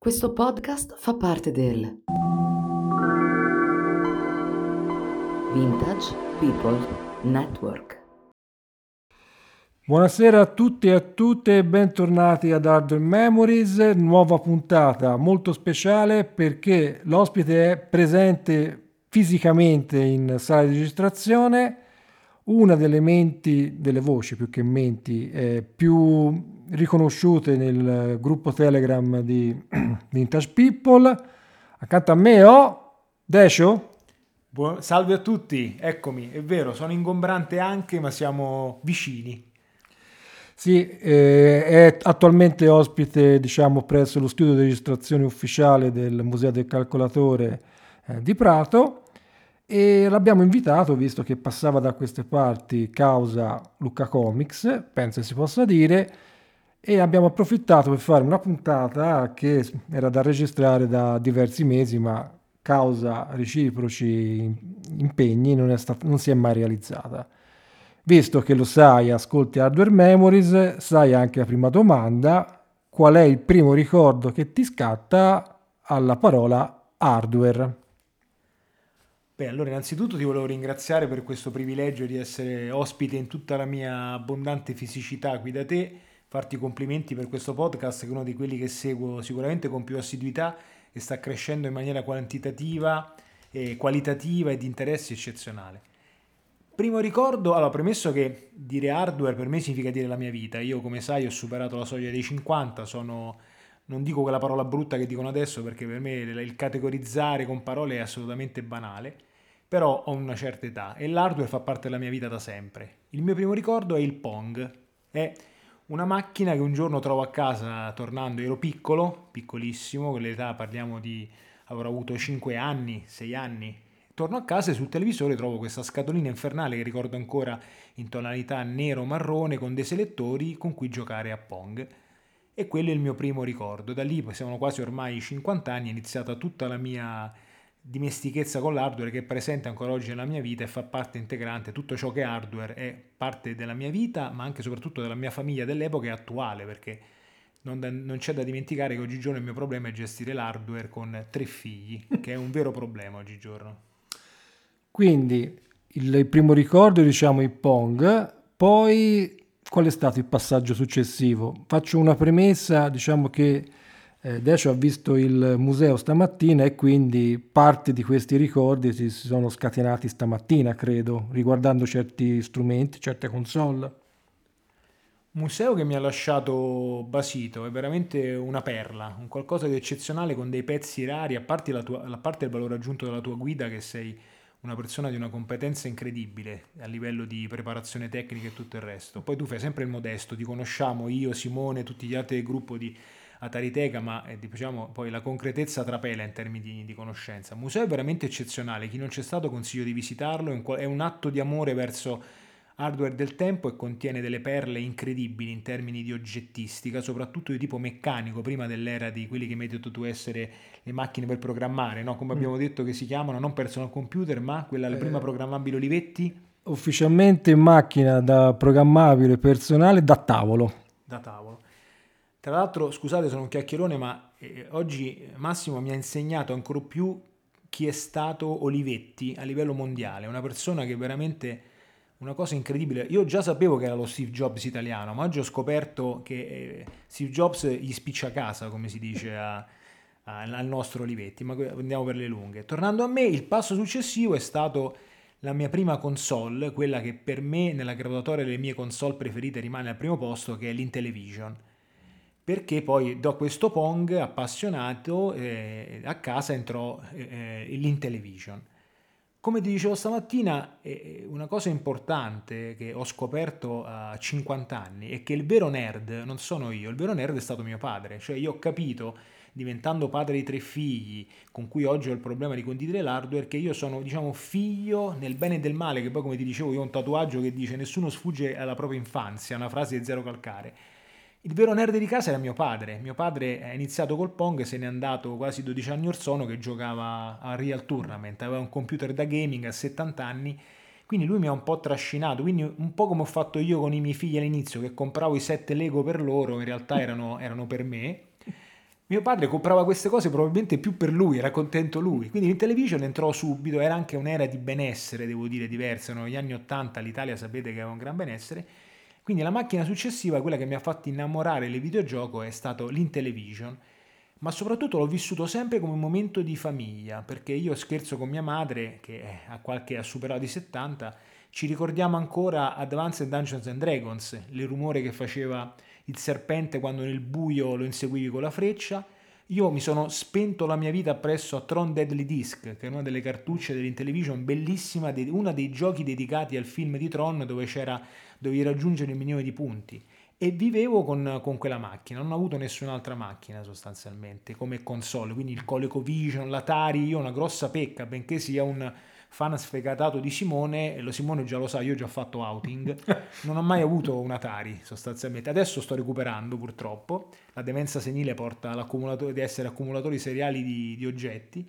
Questo podcast fa parte del Vintage People Network. Buonasera a tutti e a tutte bentornati ad Hardware Memories, nuova puntata molto speciale perché l'ospite è presente fisicamente in sala di registrazione, una delle menti, delle voci più che menti, eh, più riconosciute nel gruppo Telegram di Vintage People. Accanto a me ho Decio. Buon... Salve a tutti, eccomi, è vero, sono ingombrante anche, ma siamo vicini. Sì, eh, è attualmente ospite, diciamo, presso lo studio di registrazione ufficiale del Museo del Calcolatore eh, di Prato e l'abbiamo invitato, visto che passava da queste parti causa Luca Comics, penso si possa dire, e abbiamo approfittato per fare una puntata che era da registrare da diversi mesi, ma causa reciproci impegni non, stat- non si è mai realizzata. Visto che lo sai, ascolti Hardware Memories, sai anche la prima domanda, qual è il primo ricordo che ti scatta alla parola hardware? Beh, allora innanzitutto ti volevo ringraziare per questo privilegio di essere ospite in tutta la mia abbondante fisicità qui da te farti i complimenti per questo podcast, che è uno di quelli che seguo sicuramente con più assiduità e sta crescendo in maniera quantitativa, e qualitativa e di interesse eccezionale. Primo ricordo, allora premesso che dire hardware per me significa dire la mia vita, io come sai ho superato la soglia dei 50, sono, non dico quella parola brutta che dicono adesso perché per me il categorizzare con parole è assolutamente banale, però ho una certa età e l'hardware fa parte della mia vita da sempre. Il mio primo ricordo è il Pong, è una macchina che un giorno trovo a casa tornando, ero piccolo, piccolissimo, con l'età parliamo di, avrò avuto 5 anni, 6 anni. Torno a casa e sul televisore trovo questa scatolina infernale che ricordo ancora in tonalità nero-marrone con dei selettori con cui giocare a Pong. E quello è il mio primo ricordo. Da lì, siamo quasi ormai 50 anni, è iniziata tutta la mia dimestichezza con l'hardware che è presente ancora oggi nella mia vita e fa parte integrante, tutto ciò che è hardware è parte della mia vita, ma anche e soprattutto della mia famiglia dell'epoca e attuale, perché non, da, non, c'è da dimenticare che oggigiorno il mio problema è gestire l'hardware con tre figli, che è un vero problema oggigiorno. Quindi il primo ricordo diciamo il Pong, poi qual è stato il passaggio successivo? Faccio una premessa, diciamo che eh, Decio ha visto il museo stamattina e quindi parte di questi ricordi si sono scatenati stamattina, credo, riguardando certi strumenti, certe console. Museo che mi ha lasciato basito, è veramente una perla, un qualcosa di eccezionale con dei pezzi rari, a parte, la tua, a parte il valore aggiunto della tua guida che sei una persona di una competenza incredibile a livello di preparazione tecnica e tutto il resto. Poi tu fai sempre il modesto, ti conosciamo io, Simone, tutti gli altri del gruppo di Atariteca, ma eh, diciamo poi la concretezza trapela in termini di, di, conoscenza. Il museo è veramente eccezionale, chi non c'è stato consiglio di visitarlo, è un atto di amore verso hardware del tempo e contiene delle perle incredibili in termini di oggettistica, soprattutto di tipo meccanico, prima dell'era di quelli che mi hai detto tu essere le macchine per programmare, no? come abbiamo mm. detto che si chiamano non personal computer, ma quella la eh, prima programmabile Olivetti. Ufficialmente macchina da programmabile personale da tavolo. Da tavolo. Tra l'altro, scusate, sono un chiacchierone, ma eh, oggi Massimo mi ha insegnato ancora più chi è stato Olivetti a livello mondiale, una persona che veramente una cosa incredibile. Io già sapevo che era lo Steve Jobs italiano, ma oggi ho scoperto che eh, Steve Jobs gli spiccia a casa, come si dice a, a, al nostro Olivetti, ma andiamo per le lunghe. Tornando a me, il passo successivo è stato la mia prima console, quella che per me nella graduatoria delle mie console preferite rimane al primo posto, che è l'Intellivision perché poi da questo Pong appassionato eh, a casa entrò eh, eh l'Intellivision. Come ti dicevo stamattina, eh, una cosa importante che ho scoperto a 50 anni è che il vero nerd non sono io, il vero nerd è stato mio padre, cioè io ho capito diventando padre di tre figli, con cui oggi ho il problema di condividere l'hardware, che io sono, diciamo, figlio nel bene e del male, che poi come ti dicevo io ho un tatuaggio che dice nessuno sfugge alla propria infanzia, una frase di zero calcare. Il vero nerd di casa era mio padre. Mio padre ha iniziato col Pong, se n'è andato quasi 12 anni or sono che giocava a Real Tournament, aveva un computer da gaming a 70 anni, quindi lui mi ha un po' trascinato, quindi un po' come ho fatto io con i miei figli all'inizio, che compravo i sette Lego per loro, in realtà erano, erano per me. Mio padre comprava queste cose probabilmente più per lui, era contento lui. Quindi in television entrò subito, era anche un'era di benessere, devo dire, diversa. Negli anni 80 l'Italia sapete che aveva un gran benessere. Quindi la macchina successiva, quella che mi ha fatto innamorare del videogioco, è stato l'Intellivision. Ma soprattutto l'ho vissuto sempre come un momento di famiglia, perché io scherzo con mia madre, che ha, qualche, ha superato i 70, ci ricordiamo ancora Advanced Dungeons and Dragons, il rumore che faceva il serpente quando nel buio lo inseguivi con la freccia. Io mi sono spento la mia vita appresso a Tron Deadly Disc, che è una delle cartucce dell'Intellivision, bellissima, uno dei giochi dedicati al film di Tron dove c'era, dovevi raggiungere il milione di punti. E vivevo con, con, quella macchina, non ho avuto nessun'altra macchina sostanzialmente come console, quindi il ColecoVision, l'Atari, io ho una grossa pecca, benché sia un fan sfegatato di Simone, e lo Simone già lo sa, io ho già fatto outing, non ho mai avuto un Atari sostanzialmente, adesso sto recuperando purtroppo, la demenza senile porta ad essere accumulatori seriali di, di oggetti,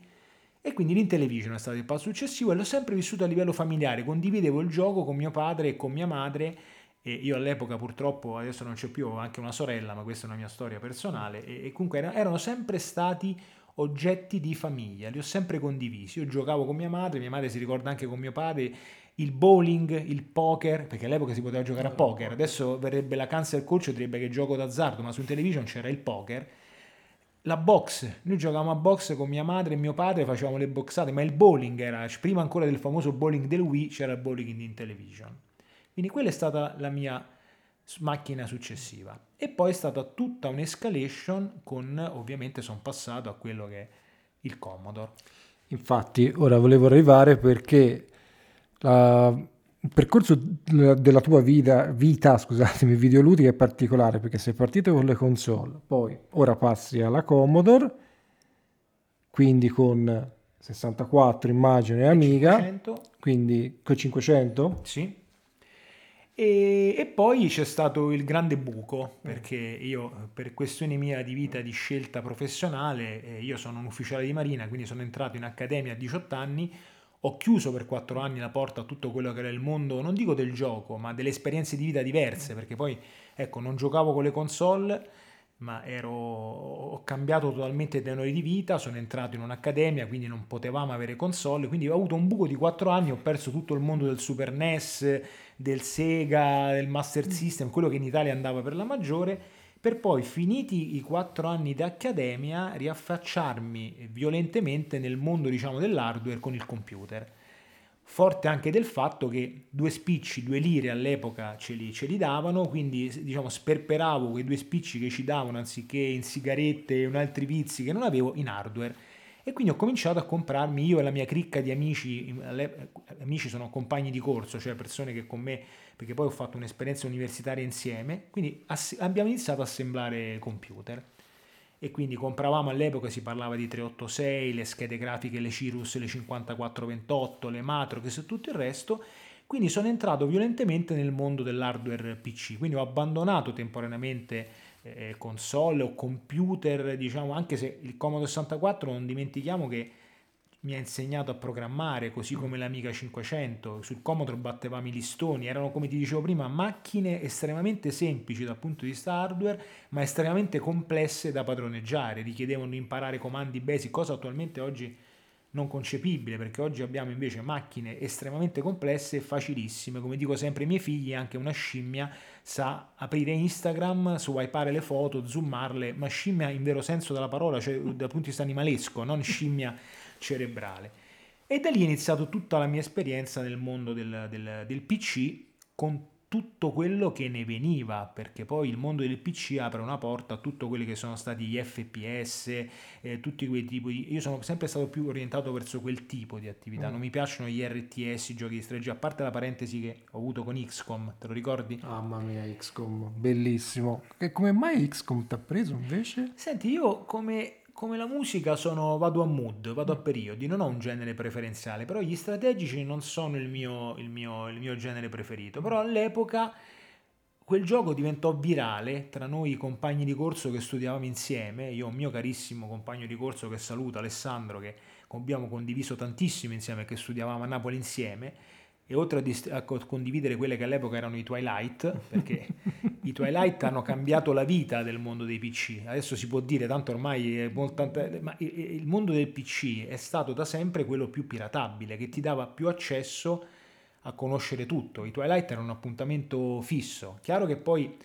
e quindi l'Intellivision è stato il passo successivo e l'ho sempre vissuto a livello familiare, condividevo il gioco con mio padre e con mia madre, e io all'epoca purtroppo, adesso non c'è più, ho anche una sorella, ma questa è una mia storia personale, e, e comunque erano sempre stati oggetti di famiglia, li ho sempre condivisi. Io giocavo con mia madre, mia madre si ricorda anche con mio padre il bowling, il poker, perché all'epoca si poteva giocare a poker, adesso verrebbe la cancel culture, direbbe che gioco d'azzardo, ma su television c'era il poker. La box, noi giocavamo a box con mia madre e mio padre, facevamo le boxate, ma il bowling era, prima ancora del famoso bowling del Wii, c'era il bowling in television. Quindi quella è stata la mia macchina successiva. E poi è stata tutta un'escalation con, ovviamente sono passato a quello che è il Commodore. Infatti, ora volevo arrivare perché la, il percorso della tua vita, vita scusatemi, videoludica è particolare perché sei partito con le console, poi ora passi alla Commodore, quindi con 64 immagine Amiga, 500. quindi con 500? Sì. E, e, poi c'è stato il grande buco, perché io per questione mia di vita, di scelta professionale, eh, io sono un ufficiale di marina, quindi sono entrato in accademia a 18 anni, ho chiuso per 4 anni la porta a tutto quello che era il mondo, non dico del gioco, ma delle esperienze di vita diverse, perché poi, ecco, non giocavo con le console, ma ero, ho cambiato totalmente tenore di vita, sono entrato in un'accademia, quindi non potevamo avere console, quindi ho avuto un buco di 4 anni, ho perso tutto il mondo del Super NES, del Sega, del Master mm. System, quello che in Italia andava per la maggiore, per poi, finiti i 4 anni di accademia, riaffacciarmi violentemente nel mondo diciamo, dell'hardware con il computer forte anche del fatto che due spicci, due lire all'epoca ce li, ce li davano, quindi diciamo sperperavo quei due spicci che ci davano anziché in sigarette e in altri vizi che non avevo in hardware. E quindi ho cominciato a comprarmi io e la mia cricca di amici, amici sono compagni di corso, cioè persone che con me, perché poi ho fatto un'esperienza universitaria insieme, quindi ass- abbiamo iniziato a assemblare computer. E quindi compravamo all'epoca si parlava di 386, le schede grafiche, le Cirrus, le 5428, le Matrox e tutto il resto, quindi sono entrato violentemente nel mondo dell'hardware PC, quindi ho abbandonato temporaneamente eh, console o computer, diciamo, anche se il Commodore 64 non dimentichiamo che mi ha insegnato a programmare, così come l'Amiga 500. Sul Commodore battevamo i listoni, erano come ti dicevo prima macchine estremamente semplici dal punto di vista hardware, ma estremamente complesse da padroneggiare, richiedevano di imparare comandi basic, cosa attualmente oggi non concepibile, perché oggi abbiamo invece macchine estremamente complesse e facilissime. Come dico sempre ai miei figli, anche una scimmia sa aprire Instagram, swipeare le foto, zoomarle, ma scimmia in vero senso della parola, cioè dal punto di vista animalesco, non scimmia cerebrale. E da lì è iniziata tutta la mia esperienza nel mondo del, del, del PC con tutto quello che ne veniva, perché poi il mondo del PC apre una porta a tutto quelli che sono stati gli FPS, eh, tutti quei tipi di... Io sono sempre stato più orientato verso quel tipo di attività, mm. non mi piacciono gli RTS, i giochi di strategia, a parte la parentesi che ho avuto con XCOM, te lo ricordi? Mamma mia, XCOM, bellissimo. E come mai XCOM ti ha preso invece? Senti, io come come la musica sono, vado a mood, vado a periodi, non ho un genere preferenziale, però gli strategici non sono il mio, il mio, il mio genere preferito, però all'epoca quel gioco diventò virale tra noi compagni di corso che studiavamo insieme, io ho un mio carissimo compagno di corso che saluto, Alessandro, che abbiamo condiviso tantissimo insieme, che studiavamo a Napoli insieme, e oltre a, dist- a condividere quelle che all'epoca erano i Twilight, perché i Twilight hanno cambiato la vita del mondo dei PC. Adesso si può dire, tanto ormai è molto, ma il mondo del PC è stato da sempre quello più piratabile, che ti dava più accesso a conoscere tutto. I Twilight erano un appuntamento fisso. Chiaro che poi,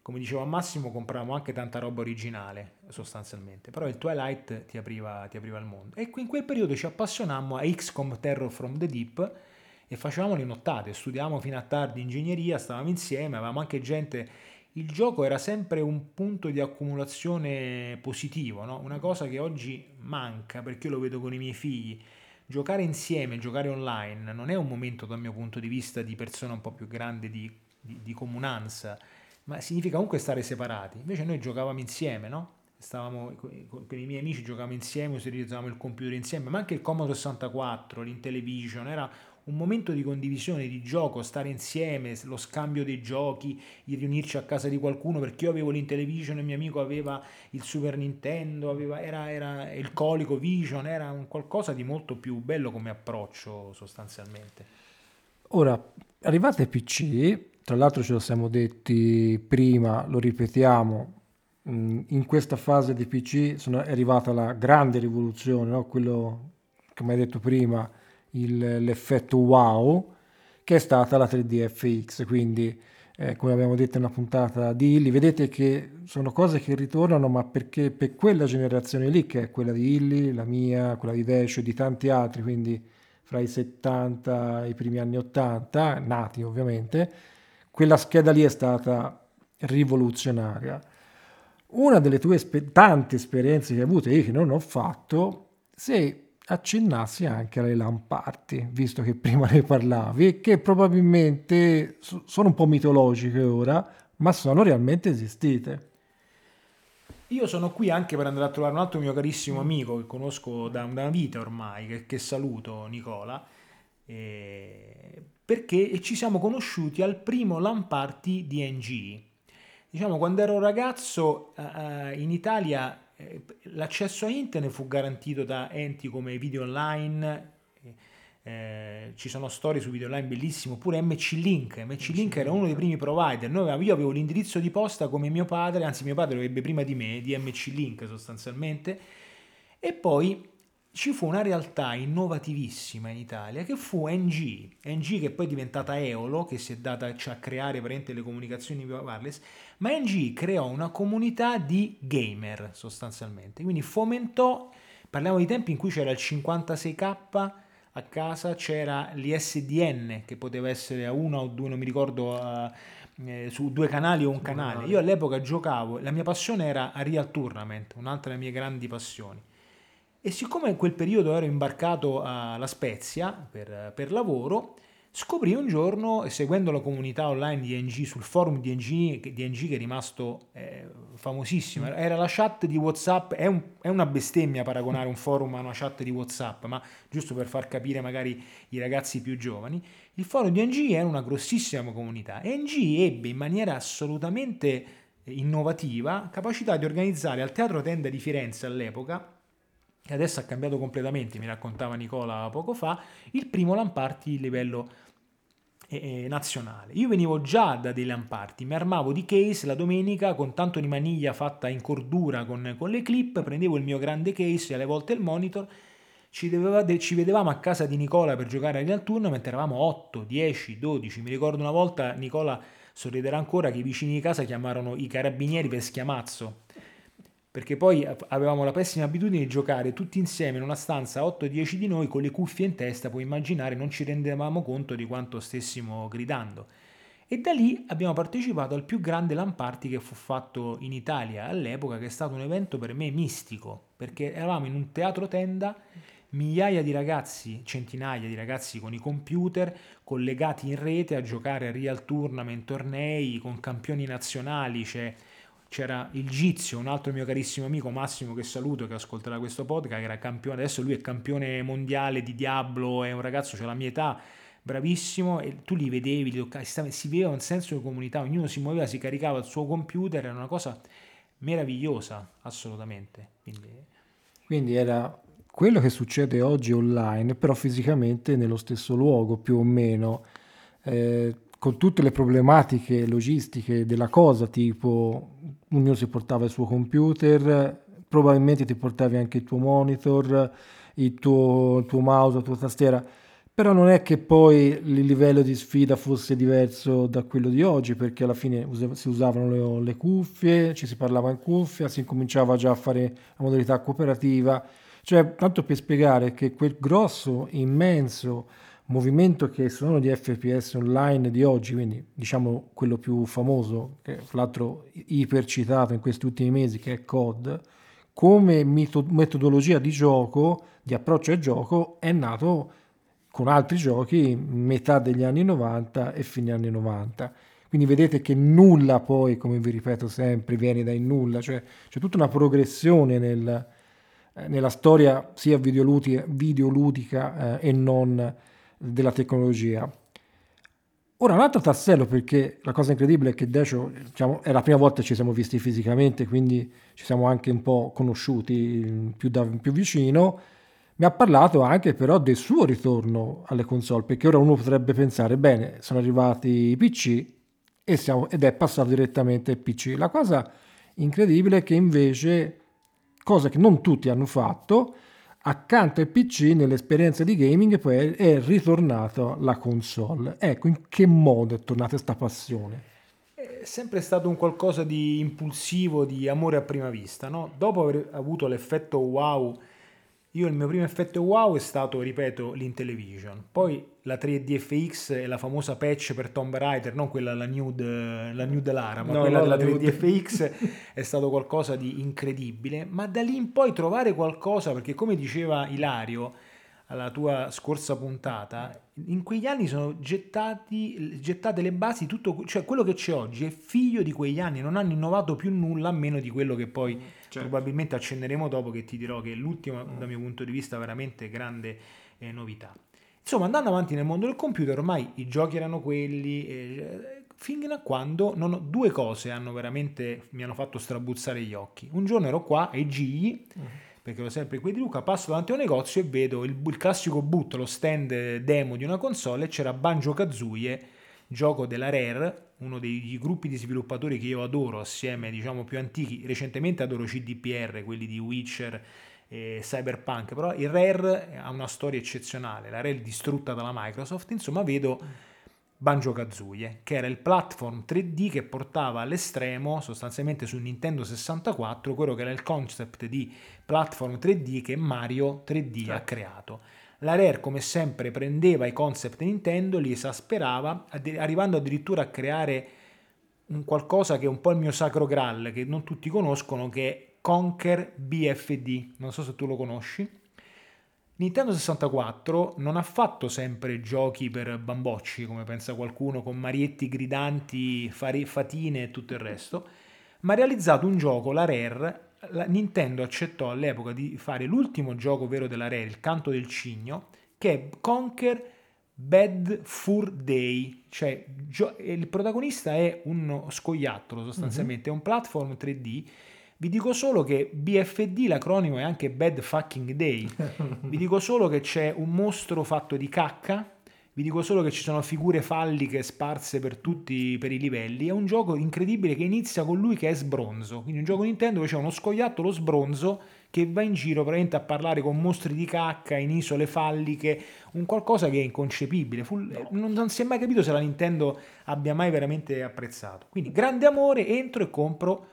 come dicevo a Massimo, compravamo anche tanta roba originale, sostanzialmente, però il Twilight ti apriva, ti apriva il mondo. E in quel periodo ci appassionammo a XCOM Terror from the Deep, e facevamo le nottate, studiavamo fino a tardi ingegneria, stavamo insieme, avevamo anche gente... Il gioco era sempre un punto di accumulazione positivo, no? una cosa che oggi manca perché io lo vedo con i miei figli. Giocare insieme, giocare online, non è un momento dal mio punto di vista di persona un po' più grande di, di, di comunanza, ma significa comunque stare separati. Invece noi giocavamo insieme, no? stavamo con i miei amici, giocavamo insieme, utilizzavamo il computer insieme, ma anche il Commodore 64, l'Intellivision, era un momento di condivisione, di gioco, stare insieme, lo scambio dei giochi, il riunirci a casa di qualcuno perché io avevo l'Intellivision e mio amico aveva il Super Nintendo, aveva, era, era il Colico Vision, era un qualcosa di molto più bello come approccio sostanzialmente. Ora, arrivate ai PC, tra l'altro ce lo siamo detti prima, lo ripetiamo, mm, in questa fase di PC sono, è arrivata la grande rivoluzione, no? quello mi hai detto prima, il, l'effetto wow, che è stata la 3DFX. Quindi, eh, come abbiamo detto in una puntata di Illy, vedete che sono cose che ritornano, ma perché per quella generazione lì, che è quella di Illy, la mia, quella di Dash e di tanti altri, quindi fra i 70 e i primi anni 80, nati ovviamente, quella scheda lì è stata rivoluzionaria. Una delle tue tante esperienze che hai avuto e io che non ho fatto, se accennassi anche alle lamparti, visto che prima ne parlavi, che probabilmente sono un po' mitologiche ora, ma sono realmente esistite. Io sono qui anche per andare a trovare un altro mio carissimo amico che conosco da una vita ormai, che, che saluto, Nicola, eh, perché ci siamo conosciuti al primo Lamparty di NG. Diciamo, quando ero ragazzo eh, in Italia eh, l'accesso a internet fu garantito da enti come Video Online, eh, ci sono storie su Video Online bellissime, oppure MC Link. MC Link era uno dei primi provider. Noi, io avevo l'indirizzo di posta come mio padre, anzi mio padre lo ebbe prima di me, di MC Link sostanzialmente. E poi ci fu una realtà innovativissima in Italia che fu NG, NG che poi è diventata Eolo, che si è data cioè, a creare le comunicazioni wireless, ma NG creò una comunità di gamer sostanzialmente, quindi fomentò, parliamo di tempi in cui c'era il 56k a casa, c'era l'ISDN che poteva essere a una o due, non mi ricordo... Uh, eh, su due canali o un canale. Io all'epoca giocavo, la mia passione era a Real Tournament, un'altra delle mie grandi passioni. E siccome in quel periodo ero imbarcato alla Spezia per, per lavoro, scoprì un giorno, seguendo la comunità online di NG, sul forum di NG, di NG che è rimasto eh, famosissimo, mm. era la chat di Whatsapp, è, un, è, una bestemmia paragonare un forum a una chat di Whatsapp, ma giusto per far capire magari i ragazzi più giovani, il forum di NG era una grossissima comunità NG ebbe in maniera assolutamente innovativa capacità di organizzare al Teatro Tenda di Firenze all'epoca che adesso ha cambiato completamente, mi raccontava Nicola poco fa, il primo Lamparty livello eh, eh, nazionale. Io venivo già da dei Lamparty, mi armavo di case la domenica con tanto di maniglia fatta in cordura con, con le clip, prendevo il mio grande case e alle volte il monitor, ci, doveva, ci, vedevamo a casa di Nicola per giocare a Real Tournament, eravamo 8, 10, 12, mi ricordo una volta Nicola sorriderà ancora che i vicini di casa chiamarono i carabinieri per schiamazzo perché poi avevamo la pessima abitudine di giocare tutti insieme in una stanza 8-10 di noi con le cuffie in testa, puoi immaginare, non ci rendevamo conto di quanto stessimo gridando. E da lì abbiamo partecipato al più grande LAN party che fu fatto in Italia all'epoca, che è stato un evento per me mistico, perché eravamo in un teatro tenda, migliaia di ragazzi, centinaia di ragazzi con i computer collegati in rete a giocare a real tournament, tornei con campioni nazionali, cioè c'era il Gizio, un altro mio carissimo amico Massimo che saluto che ascolterà questo podcast, che era campione, adesso lui è campione mondiale di Diablo, è un ragazzo, c'ha la mia età, bravissimo, e tu li vedevi, li toccavi, si vedeva un senso di comunità, ognuno si muoveva, si caricava il suo computer, era una cosa meravigliosa, assolutamente. Quindi, Quindi era quello che succede oggi online, però fisicamente nello stesso luogo più o meno, eh, con tutte le problematiche logistiche della cosa, tipo ognuno si portava il suo computer, probabilmente ti portavi anche il tuo monitor, il tuo, il tuo mouse, la tua tastiera, però non è che poi il livello di sfida fosse diverso da quello di oggi, perché alla fine si usavano le, le cuffie, ci si parlava in cuffia, si incominciava già a fare la modalità cooperativa, cioè tanto per spiegare che quel grosso, immenso movimento che sono di FPS online di oggi, quindi diciamo quello più famoso, che fra l'altro ipercitato in questi ultimi mesi, che è COD, come metodologia di gioco, di approccio al gioco, è nato con altri giochi metà degli anni 90 e fine anni 90. Quindi vedete che nulla poi, come vi ripeto sempre, viene dai nulla, cioè c'è tutta una progressione nel, eh, nella storia sia videoludica, videoludica eh, e non della tecnologia. Ora, un altro tassello, perché la cosa incredibile è che Decio, diciamo, è la prima volta che ci siamo visti fisicamente, quindi ci siamo anche un po' conosciuti più, da, più vicino, mi ha parlato anche però del suo ritorno alle console, perché ora uno potrebbe pensare, bene, sono arrivati i PC siamo, ed è passato direttamente al PC. La cosa incredibile è che invece, cosa che non tutti hanno fatto, accanto al PC nell'esperienza di gaming poi è ritornata la console. Ecco, in che modo è tornata questa passione? È sempre stato un qualcosa di impulsivo, di amore a prima vista, no? Dopo aver avuto l'effetto wow io il mio primo effetto wow è stato, ripeto, l'Intellivision. Poi la 3DFX e la famosa patch per Tomb Raider, non quella la nude, la nude Lara, ma no, quella no, della 3DFX è stato qualcosa di incredibile. Ma da lì in poi trovare qualcosa, perché come diceva Ilario alla tua scorsa puntata, in quegli anni sono gettati, gettate le basi, tutto, cioè quello che c'è oggi è figlio di quegli anni, non hanno innovato più nulla a meno di quello che poi certo. probabilmente accenderemo dopo che ti dirò che è l'ultima mm. dal mio punto di vista veramente grande eh, novità. Insomma, andando avanti nel mondo del computer, ormai i giochi erano quelli, eh, fino a quando ho, due cose hanno veramente, mi hanno fatto strabuzzare gli occhi. Un giorno ero qua ai Gigli, mm. Perché ero sempre qui di Luca, passo davanti a un negozio e vedo il, il classico boot, lo stand demo di una console e c'era Banjo Kazooie gioco della Rare, uno dei gruppi di sviluppatori che io adoro assieme, diciamo, più antichi. Recentemente adoro CDPR, quelli di Witcher e Cyberpunk, però il Rare ha una storia eccezionale, la Rare distrutta dalla Microsoft, insomma vedo Banjo Kazooie, che era il platform 3D che portava all'estremo, sostanzialmente su Nintendo 64, quello che era il concept di platform 3D che Mario 3D sì. ha creato. La Rare, come sempre, prendeva i concept Nintendo, li esasperava, arrivando addirittura a creare un qualcosa che è un po' il mio sacro graal, che non tutti conoscono, che è Conquer BFD. Non so se tu lo conosci. Nintendo 64 non ha fatto sempre giochi per bambocci, come pensa qualcuno, con marietti gridanti, fatine e tutto il resto, ma ha realizzato un gioco, la Rare, la Nintendo accettò all'epoca di fare l'ultimo gioco vero della Rare, il canto del cigno, che è Conquer Bad Fur Day, cioè il protagonista è uno scoiattolo sostanzialmente, mm-hmm. è un platform 3D. Vi dico solo che BFD, l'acronimo è anche Bad Fucking Day. Vi dico solo che c'è un mostro fatto di cacca vi dico solo che ci sono figure falliche sparse per tutti per i livelli. È un gioco incredibile che inizia con lui che è sbronzo. Quindi un gioco Nintendo dove c'è uno scoiattolo sbronzo che va in giro veramente a parlare con mostri di cacca in isole falliche, un qualcosa che è inconcepibile. Fu, non, non, si è mai capito se la Nintendo abbia mai veramente apprezzato. Quindi grande amore, entro e compro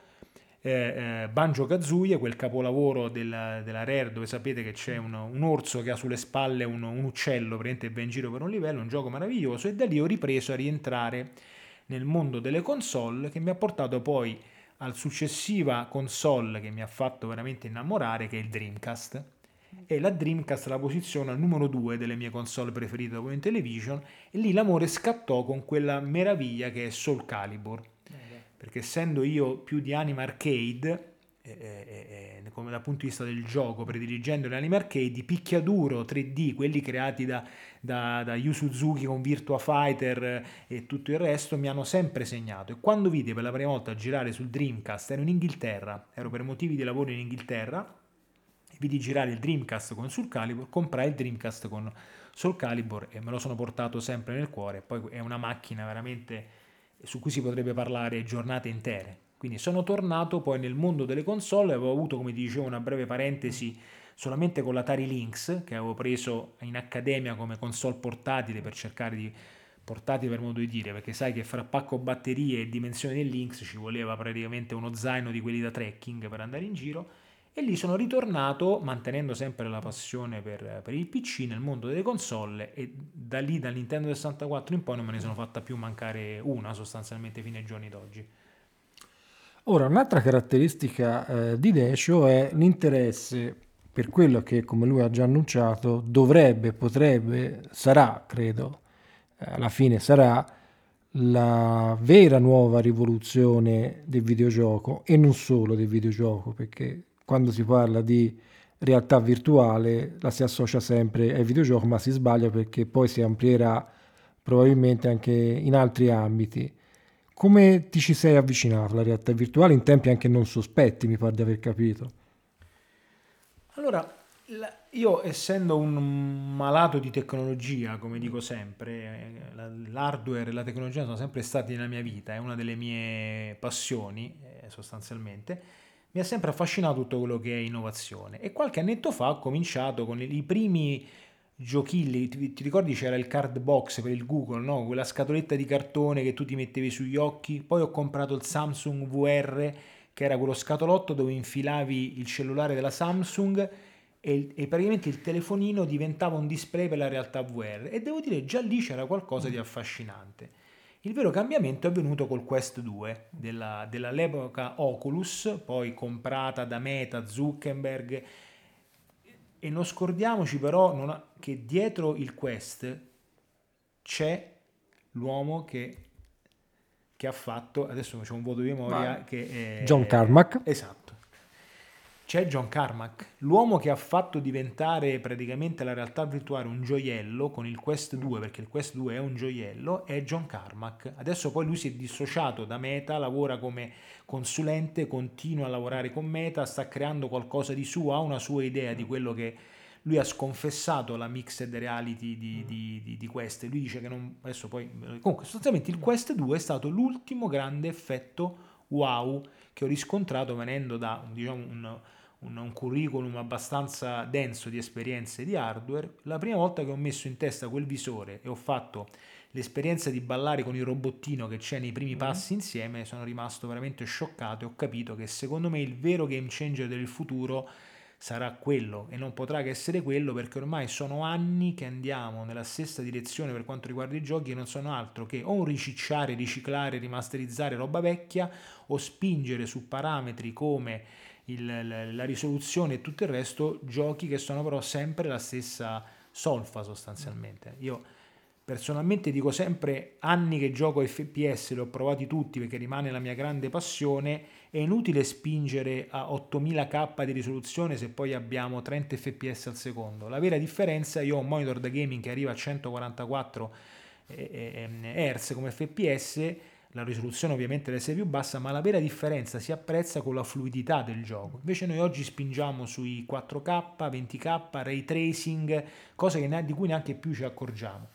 eh, eh, Banjo Kazooie, quel capolavoro della, della, Rare dove sapete che c'è un, un orso che ha sulle spalle un, un uccello, praticamente va in giro per un livello, un gioco meraviglioso e da lì ho ripreso a rientrare nel mondo delle console che mi ha portato poi al successiva console che mi ha fatto veramente innamorare che è il Dreamcast. E la Dreamcast la posiziona al numero 2 delle mie console preferite dopo in television e lì l'amore scattò con quella meraviglia che è Soul Calibur perché essendo io più di anima arcade, eh, eh, eh, come dal punto di vista del gioco, prediligendo le anime arcade, i picchiaduro 3D, quelli creati da, da, da Yu Suzuki con Virtua Fighter e tutto il resto, mi hanno sempre segnato. E quando vidi per la prima volta girare sul Dreamcast, ero in Inghilterra, ero per motivi di lavoro in Inghilterra, vidi girare il Dreamcast con Soul Calibur, comprai il Dreamcast con Soul Calibur e me lo sono portato sempre nel cuore. Poi è una macchina veramente su cui si potrebbe parlare giornate intere. Quindi sono tornato poi nel mondo delle console, avevo avuto, come dicevo, una breve parentesi solamente con l'Atari Lynx che avevo preso in accademia come console portatile per cercare di portatile per modo di dire, perché sai che fra pacco batterie e dimensioni del Lynx ci voleva praticamente uno zaino di quelli da trekking per andare in giro e lì sono ritornato mantenendo sempre la passione per, per, il PC nel mondo delle console e da lì dal Nintendo 64 in poi non me ne sono fatta più mancare una sostanzialmente fino ai giorni d'oggi. Ora, un'altra caratteristica eh, di Decio è l'interesse per quello che, come lui ha già annunciato, dovrebbe, potrebbe, sarà, credo, eh, alla fine sarà la vera nuova rivoluzione del videogioco e non solo del videogioco, perché quando si parla di realtà virtuale la si associa sempre ai videogiochi, ma si sbaglia perché poi si amplierà probabilmente anche in altri ambiti. Come ti ci sei avvicinato alla realtà virtuale in tempi anche non sospetti, mi pare di aver capito? Allora, io essendo un malato di tecnologia, come dico sempre, eh, l'hardware e la tecnologia sono sempre stati nella mia vita, è una delle mie passioni eh, sostanzialmente, mi ha sempre affascinato tutto quello che è innovazione e qualche annetto fa ho cominciato con i primi giochilli, ti, ti, ricordi c'era il card box per il Google, no? quella scatoletta di cartone che tu ti mettevi sugli occhi, poi ho comprato il Samsung VR che era quello scatolotto dove infilavi il cellulare della Samsung e, e, praticamente il telefonino diventava un display per la realtà VR e devo dire già lì c'era qualcosa di affascinante. Il vero cambiamento è avvenuto col Quest 2 della, dell'epoca Oculus, poi comprata da Meta, Zuckerberg e non scordiamoci però ha, che dietro il Quest c'è l'uomo che, che, ha fatto, adesso c'è un voto di memoria, Ma che è... John Carmack. Esatto. C'è John Carmack, l'uomo che ha fatto diventare praticamente la realtà virtuale un gioiello con il Quest 2, perché il Quest 2 è un gioiello, è John Carmack. Adesso poi lui si è dissociato da Meta, lavora come consulente, continua a lavorare con Meta, sta creando qualcosa di suo, ha una sua idea di quello che lui ha sconfessato la mixed reality di, di, di, di Quest. Lui dice che non. Adesso poi. Comunque, sostanzialmente il Quest 2 è stato l'ultimo grande effetto wow che ho riscontrato venendo da diciamo, un, un, un, curriculum abbastanza denso di esperienze di hardware. La prima volta che ho messo in testa quel visore e ho fatto l'esperienza di ballare con il robottino che c'è nei primi mm-hmm. passi insieme, sono rimasto veramente scioccato e ho capito che secondo me il vero game changer del futuro sarà quello e non potrà che essere quello perché ormai sono anni che andiamo nella stessa direzione per quanto riguarda i giochi e non sono altro che o un ricicciare, riciclare, rimasterizzare roba vecchia o spingere su parametri come il, la risoluzione e tutto il resto giochi che sono però sempre la stessa solfa sostanzialmente. Io Personalmente dico sempre anni che gioco FPS, li ho provati tutti perché rimane la mia grande passione, è inutile spingere a 8000k di risoluzione se poi abbiamo 30 fps al secondo. La vera differenza, io ho un monitor da gaming che arriva a 144 Hz come fps, la risoluzione ovviamente deve essere più bassa, ma la vera differenza si apprezza con la fluidità del gioco. Invece noi oggi spingiamo sui 4K, 20K, ray tracing, cose ne, di cui neanche più ci accorgiamo.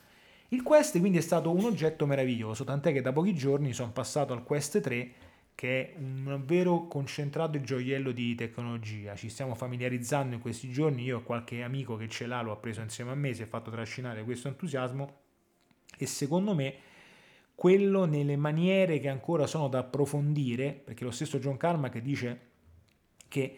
Il Quest quindi è stato un oggetto meraviglioso, tant'è che da pochi giorni sono passato al Quest 3 che è un vero concentrato gioiello di tecnologia. Ci stiamo familiarizzando in questi giorni, io ho qualche amico che ce l'ha, lo ha preso insieme a me, si è fatto trascinare questo entusiasmo e secondo me quello nelle maniere che ancora sono da approfondire, perché lo stesso John Carmack dice che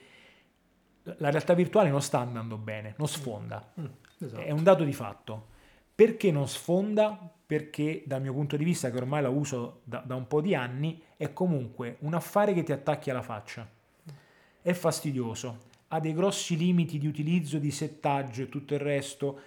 la realtà virtuale non sta andando bene, non sfonda. Mm, esatto. È un dato di fatto. Perché non sfonda? Perché dal mio punto di vista, che ormai la uso da, da un po' di anni, è comunque un affare che ti attacchi alla faccia. È fastidioso, ha dei grossi limiti di utilizzo, di settaggio e tutto il resto,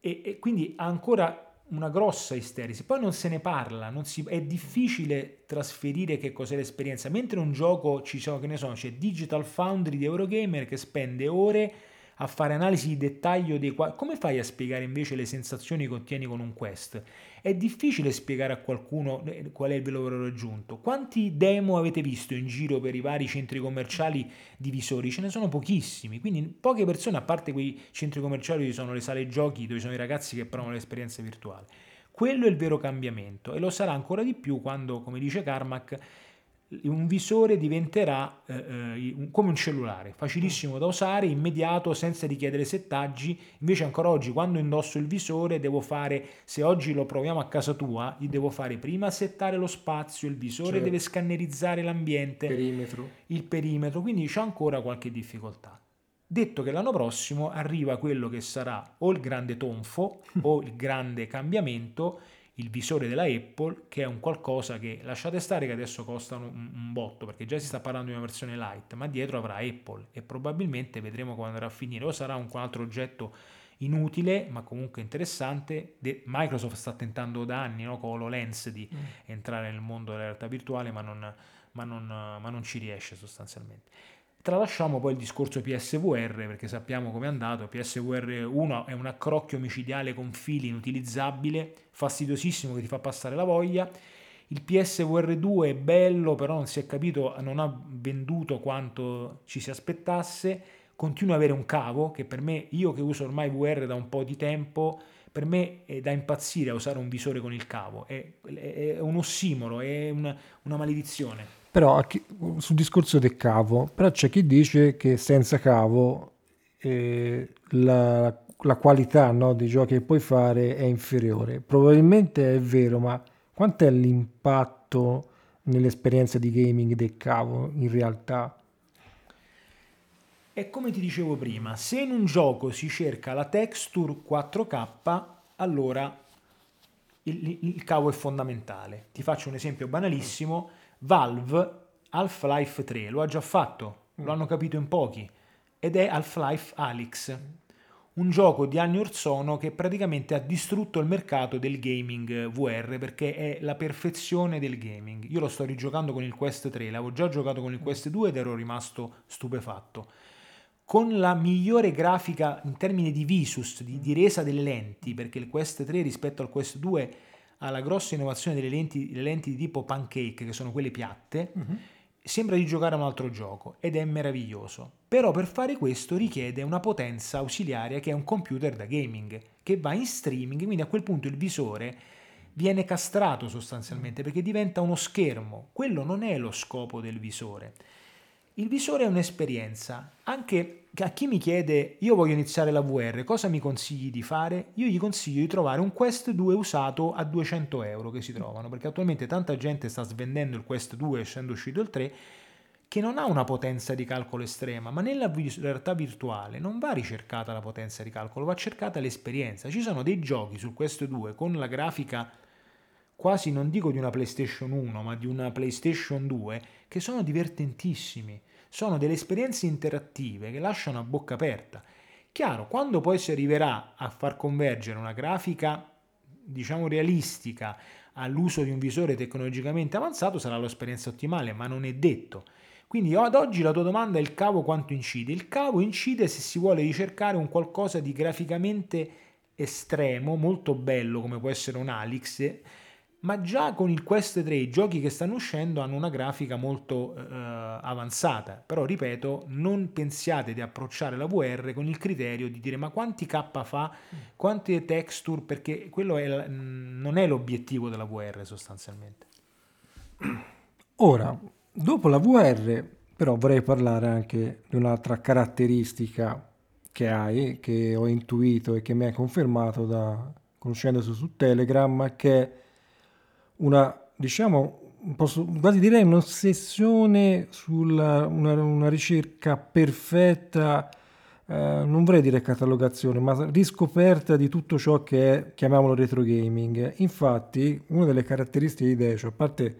e, e quindi ha ancora una grossa isterisi. Poi non se ne parla, si, è difficile trasferire che cos'è l'esperienza. Mentre un gioco ci sono, che ne so, c'è Digital Foundry di Eurogamer che spende ore a fare analisi di dettaglio dei quali... Come fai a spiegare invece le sensazioni che ottieni con un quest? È difficile spiegare a qualcuno eh, qual è il valore raggiunto. Quanti demo avete visto in giro per i vari centri commerciali di visori? Ce ne sono pochissimi, quindi poche persone, a parte quei centri commerciali dove sono le sale giochi, dove sono i ragazzi che provano l'esperienza virtuale. Quello è il vero cambiamento e lo sarà ancora di più quando, come dice Carmack, un visore diventerà eh, eh come un cellulare, facilissimo da usare, immediato, senza richiedere settaggi. Invece ancora oggi quando indosso il visore devo fare, se oggi lo proviamo a casa tua, io devo fare prima settare lo spazio, il visore certo. deve scannerizzare l'ambiente, perimetro. il perimetro, quindi c'è ancora qualche difficoltà. Detto che l'anno prossimo arriva quello che sarà o il grande tonfo o il grande cambiamento il visore della Apple, che è un qualcosa che lasciate stare che adesso costa un, un, botto, perché già si sta parlando di una versione light, ma dietro avrà Apple e probabilmente vedremo come andrà a finire, o sarà un altro oggetto inutile, ma comunque interessante. De- Microsoft sta tentando da anni no, con HoloLens di mm. entrare nel mondo della realtà virtuale, ma non, ma non, ma non ci riesce sostanzialmente. Tralasciamo poi il discorso PSVR perché sappiamo come è andato. PSVR 1 è un accrocchio micidiale con fili inutilizzabile, fastidiosissimo che ti fa passare la voglia. Il PSVR 2 è bello, però non si è capito, non ha venduto quanto ci si aspettasse. Continua ad avere un cavo che per me, io che uso ormai VR da un po' di tempo, per me è da impazzire a usare un visore con il cavo. È, è, è un ossimoro, è una, una maledizione. Però sul discorso del cavo, però c'è chi dice che senza cavo eh, la, la, qualità no, dei giochi che puoi fare è inferiore. Probabilmente è vero, ma quant'è l'impatto nell'esperienza di gaming del cavo in realtà? È come ti dicevo prima, se in un gioco si cerca la texture 4K, allora il, il cavo è fondamentale. Ti faccio un esempio banalissimo Valve Half-Life 3 lo ha già fatto, lo hanno capito in pochi, ed è Half-Life Alyx, un gioco di anni or sono che praticamente ha distrutto il mercato del gaming VR perché è la perfezione del gaming. Io lo sto rigiocando con il Quest 3, l'avevo già giocato con il Quest 2 ed ero rimasto stupefatto. Con la migliore grafica in termini di visus, di, di resa delle lenti, perché il Quest 3 rispetto al Quest 2 ha la grossa innovazione delle lenti, lenti di tipo pancake, che sono quelle piatte, uh-huh. sembra di giocare a un altro gioco ed è meraviglioso. Però per fare questo richiede una potenza ausiliaria che è un computer da gaming, che va in streaming, quindi a quel punto il visore viene castrato sostanzialmente perché diventa uno schermo. Quello non è lo scopo del visore. Il visore è un'esperienza. Anche a chi mi chiede io voglio iniziare la VR, cosa mi consigli di fare? Io gli consiglio di trovare un Quest 2 usato a 200 euro che si trovano, perché attualmente tanta gente sta svendendo il Quest 2 essendo uscito il 3 che non ha una potenza di calcolo estrema, ma nella realtà virtuale non va ricercata la potenza di calcolo, va cercata l'esperienza. Ci sono dei giochi sul Quest 2 con la grafica quasi non dico di una PlayStation 1, ma di una PlayStation 2 che sono divertentissimi sono delle esperienze interattive che lasciano a bocca aperta. Chiaro, quando poi si arriverà a far convergere una grafica, diciamo realistica, all'uso di un visore tecnologicamente avanzato, sarà l'esperienza ottimale, ma non è detto. Quindi ad oggi la tua domanda è il cavo quanto incide? Il cavo incide se si vuole ricercare un qualcosa di graficamente estremo, molto bello come può essere un Alix, ma già con il Quest 3 i giochi che stanno uscendo hanno una grafica molto eh, avanzata, però ripeto, non pensiate di approcciare la VR con il criterio di dire ma quanti K fa, quante texture, perché quello è, non è l'obiettivo della VR sostanzialmente. Ora, dopo la VR, però vorrei parlare anche di un'altra caratteristica che hai, che ho intuito e che mi hai confermato da conoscendosi su Telegram, che è una, diciamo, posso quasi dire un'ossessione sulla una, una ricerca perfetta, eh, non vorrei dire catalogazione, ma riscoperta di tutto ciò che è, chiamiamolo retro gaming. Infatti, una delle caratteristiche di Decio, a parte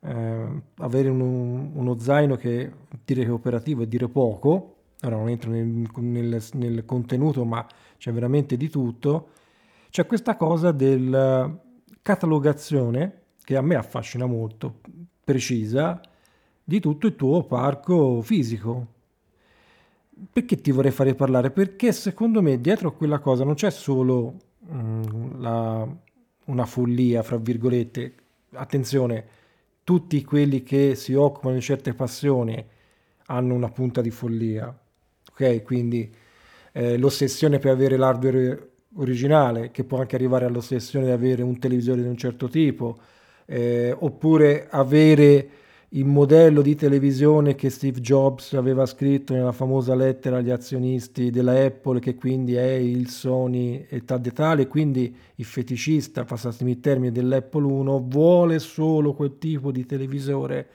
eh, avere uno, uno zaino che dire che è operativo è dire poco, ora non entro nel, nel, nel contenuto, ma c'è veramente di tutto, c'è questa cosa del catalogazione che a me affascina molto, precisa, di tutto il tuo parco fisico. perché ti vorrei fare parlare? Perché secondo me dietro a quella cosa non c'è solo mm, la, una follia, fra virgolette. Attenzione, tutti quelli che si occupano di certe passioni hanno una punta di follia. Ok, quindi eh, l'ossessione per avere l'hardware originale, che può anche arrivare all'ossessione di avere un televisore di un certo tipo, eh, oppure avere il modello di televisione che Steve Jobs aveva scritto nella famosa lettera agli azionisti della Apple, che quindi è il Sony e tal e tale, quindi il feticista, passatemi il termine, dell'Apple 1 vuole solo quel tipo di televisore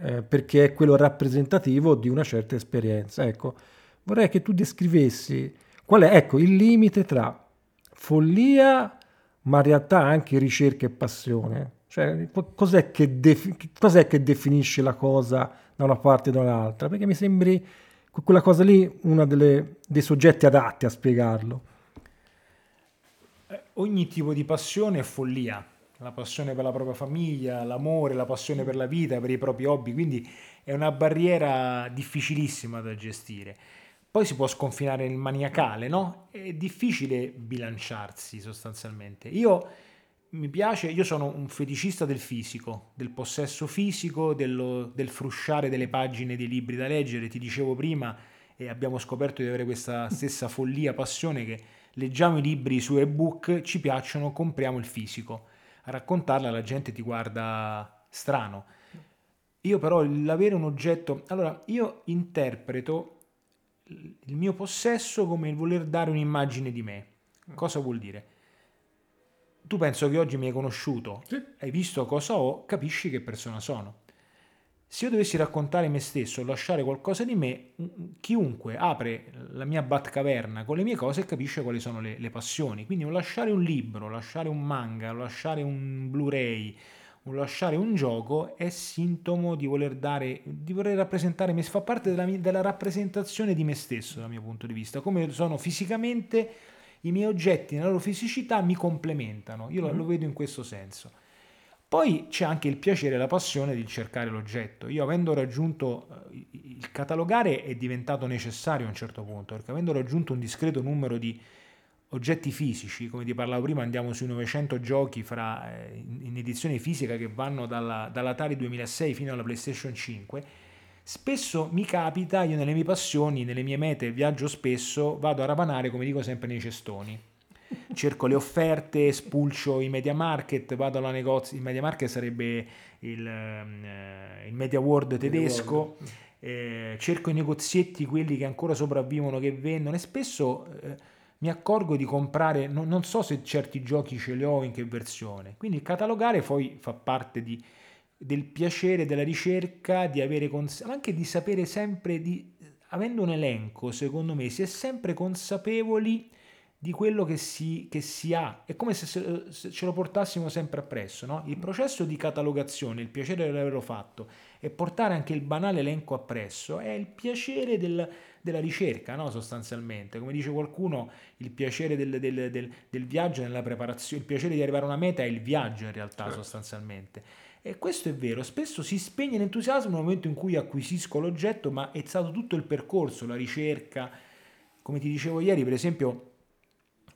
eh, perché è quello rappresentativo di una certa esperienza. Ecco, vorrei che tu descrivessi qual è ecco, il limite tra follia, ma in realtà anche ricerca e passione. Cioè, cos'è che, defi- cos'è che definisce la cosa da una parte e da un'altra? Perché mi sembri quella cosa lì uno dei soggetti adatti a spiegarlo. Eh, ogni tipo di passione è follia, la passione per la propria famiglia, l'amore, la passione per la vita, per i propri hobby, quindi è una barriera difficilissima da gestire. Poi si può sconfinare nel maniacale, no? È difficile bilanciarsi sostanzialmente. Io mi piace, io sono un feticista del fisico, del possesso fisico, dello, del frusciare delle pagine dei libri da leggere. Ti dicevo prima e abbiamo scoperto di avere questa stessa follia, passione che leggiamo i libri su ebook, ci piacciono, compriamo il fisico. A raccontarla la gente ti guarda strano. Io però l'avere un oggetto, allora io interpreto il mio possesso come il voler dare un'immagine di me. Cosa vuol dire? tu penso che oggi mi hai conosciuto, sì. hai visto cosa ho, capisci che persona sono. Se io dovessi raccontare me stesso, lasciare qualcosa di me, chiunque apre la mia Batcaverna con le mie cose capisce quali sono le, le passioni. Quindi lasciare un libro, lasciare un manga, lasciare un Blu-ray, un lasciare un gioco è sintomo di voler dare, di voler rappresentare me, fa parte della, della rappresentazione di me stesso dal mio punto di vista, come sono fisicamente i miei oggetti nella loro fisicità mi complementano, io lo, lo vedo in questo senso. Poi c'è anche il piacere e la passione di cercare l'oggetto. Io avendo raggiunto eh, il catalogare è diventato necessario a un certo punto, perché avendo raggiunto un discreto numero di oggetti fisici, come ti parlavo prima, andiamo sui 900 giochi fra, eh, in edizione fisica che vanno dalla, dall'Atari 2006 fino alla PlayStation 5 Spesso mi capita, io nelle mie passioni, nelle mie mete, viaggio spesso, vado a ravanare, come dico sempre, nei cestoni. Cerco le offerte, spulcio i media market, vado alla negozio, il media market sarebbe il, eh, il media world tedesco, eh, cerco i negozietti, quelli che ancora sopravvivono, che vendono e spesso eh, mi accorgo di comprare, non, non so se certi giochi ce li ho in che versione, quindi catalogare poi fa parte di del piacere della ricerca, di avere cons- ma anche di sapere sempre, di, avendo un elenco, secondo me, si è sempre consapevoli di quello che si, che si ha. È come se, se, ce lo portassimo sempre appresso. No? Il processo di catalogazione, il piacere di averlo fatto e portare anche il banale elenco appresso è il piacere del, della ricerca, no? sostanzialmente. Come dice qualcuno, il piacere del, del, del, del viaggio nella preparazione, il piacere di arrivare a una meta è il viaggio in realtà, certo. sostanzialmente. E questo è vero, spesso si spegne l'entusiasmo nel momento in cui acquisisco l'oggetto, ma è stato tutto il percorso, la ricerca. Come ti dicevo ieri, per esempio,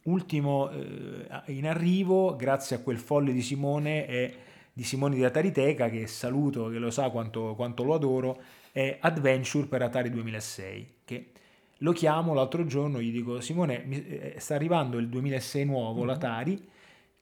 ultimo eh, in arrivo, grazie a quel folle di Simone, è di Simone di Atariteca, che saluto, che lo sa quanto, quanto lo adoro, è Adventure per Atari 2006, che lo chiamo l'altro giorno, gli dico Simone, eh, sta arrivando il 2006 nuovo, mm-hmm. l'Atari,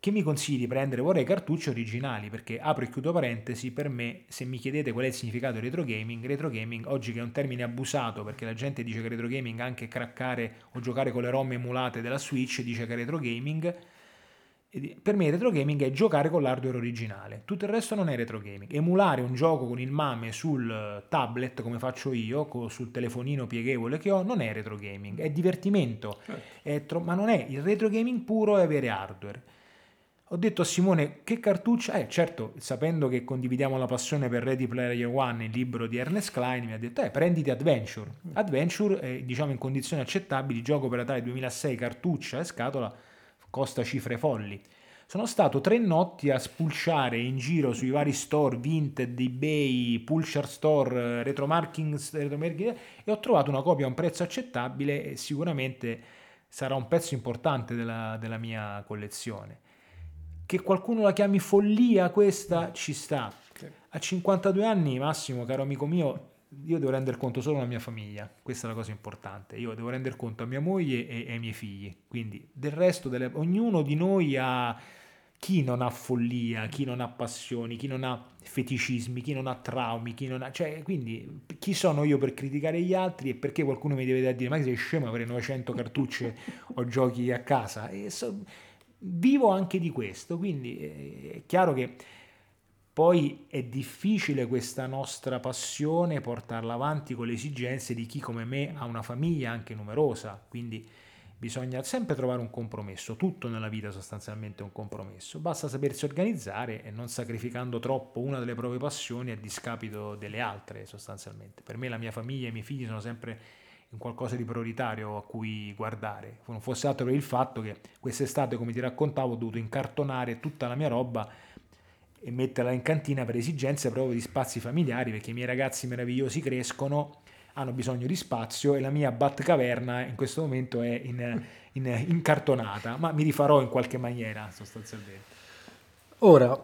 che mi consigli di prendere? Vorrei cartucce originali perché apro e chiudo parentesi, per me se mi chiedete qual è il significato di retro gaming, retro gaming oggi che è un termine abusato perché la gente dice che retro gaming è anche craccare o giocare con le ROM emulate della Switch, dice che è retro gaming, per me retro gaming è giocare con l'hardware originale, tutto il resto non è retro gaming. Emulare un gioco con il MAME sul tablet come faccio io, sul telefonino pieghevole che ho, non è retro gaming, è divertimento, certo. è tro- ma non è il retro gaming puro è avere hardware. Ho detto a Simone che cartuccia, eh certo, sapendo che condividiamo la passione per Ready Player One, il libro di Ernest Klein, mi ha detto eh prenditi Adventure. Adventure è diciamo in condizioni accettabili, gioco per Atari 2006, cartuccia e scatola, costa cifre folli. sono stato tre notti a spulciare in giro sui vari store, Vinted, eBay, Pulsar Store, Retromarking, Retromarking e ho trovato una copia a un prezzo accettabile e sicuramente sarà un pezzo importante della, della mia collezione. Che qualcuno la chiami follia questa ci sta. A 52 anni, Massimo, caro amico mio, io devo rendere conto solo alla mia famiglia, questa è la cosa importante. Io devo rendere conto a mia moglie e, e ai miei figli. Quindi del resto, delle, ognuno di noi ha chi non ha follia, chi non ha passioni, chi non ha feticismi, chi non ha traumi, chi non ha... Cioè, quindi, chi sono io per criticare gli altri e perché qualcuno mi deve dire, ma che sei scemo avere 900 cartucce o giochi a casa? E so, vivo anche di questo, quindi eh, è chiaro che poi è difficile questa nostra passione portarla avanti con le esigenze di chi come me ha una famiglia anche numerosa, quindi bisogna sempre trovare un compromesso, tutto nella vita sostanzialmente è un compromesso, basta sapersi organizzare e non sacrificando troppo una delle proprie passioni a discapito delle altre sostanzialmente. Per me la mia famiglia e i miei figli sono sempre un qualcosa di prioritario a cui guardare, non fosse altro per il fatto che quest'estate, come ti raccontavo, ho dovuto incartonare tutta la mia roba e metterla in cantina per esigenze proprio di spazi familiari, perché i miei ragazzi meravigliosi crescono, hanno bisogno di spazio e la mia Batcaverna in questo momento è in, in, incartonata, ma mi rifarò in qualche maniera sostanzialmente. Ora,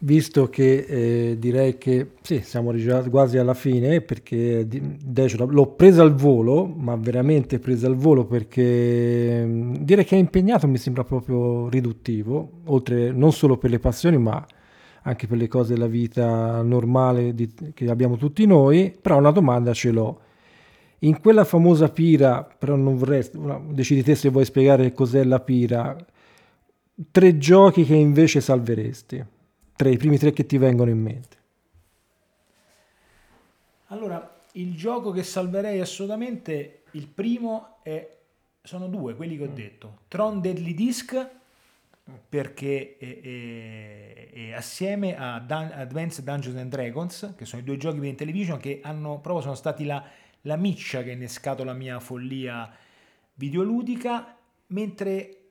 visto che eh, direi che sì, siamo quasi alla fine perché l'ho presa al volo, ma veramente presa al volo perché mm, dire che è impegnato mi sembra proprio riduttivo, oltre non solo per le passioni, ma anche per le cose della vita normale di, che abbiamo tutti noi, però una domanda ce l'ho. In quella famosa pira, però non vorrei, decidi te se vuoi spiegare cos'è la pira, tre giochi che invece salveresti, tre, i primi tre che ti vengono in mente. Allora, il gioco che salverei assolutamente, il primo è, sono due, quelli che ho detto, Tron Deadly Disc perché è, è, è assieme a Dun- Advanced Dungeons and Dragons, che sono i due giochi per Intellivision che hanno proprio sono stati la, la miccia che ha innescato la mia follia videoludica, mentre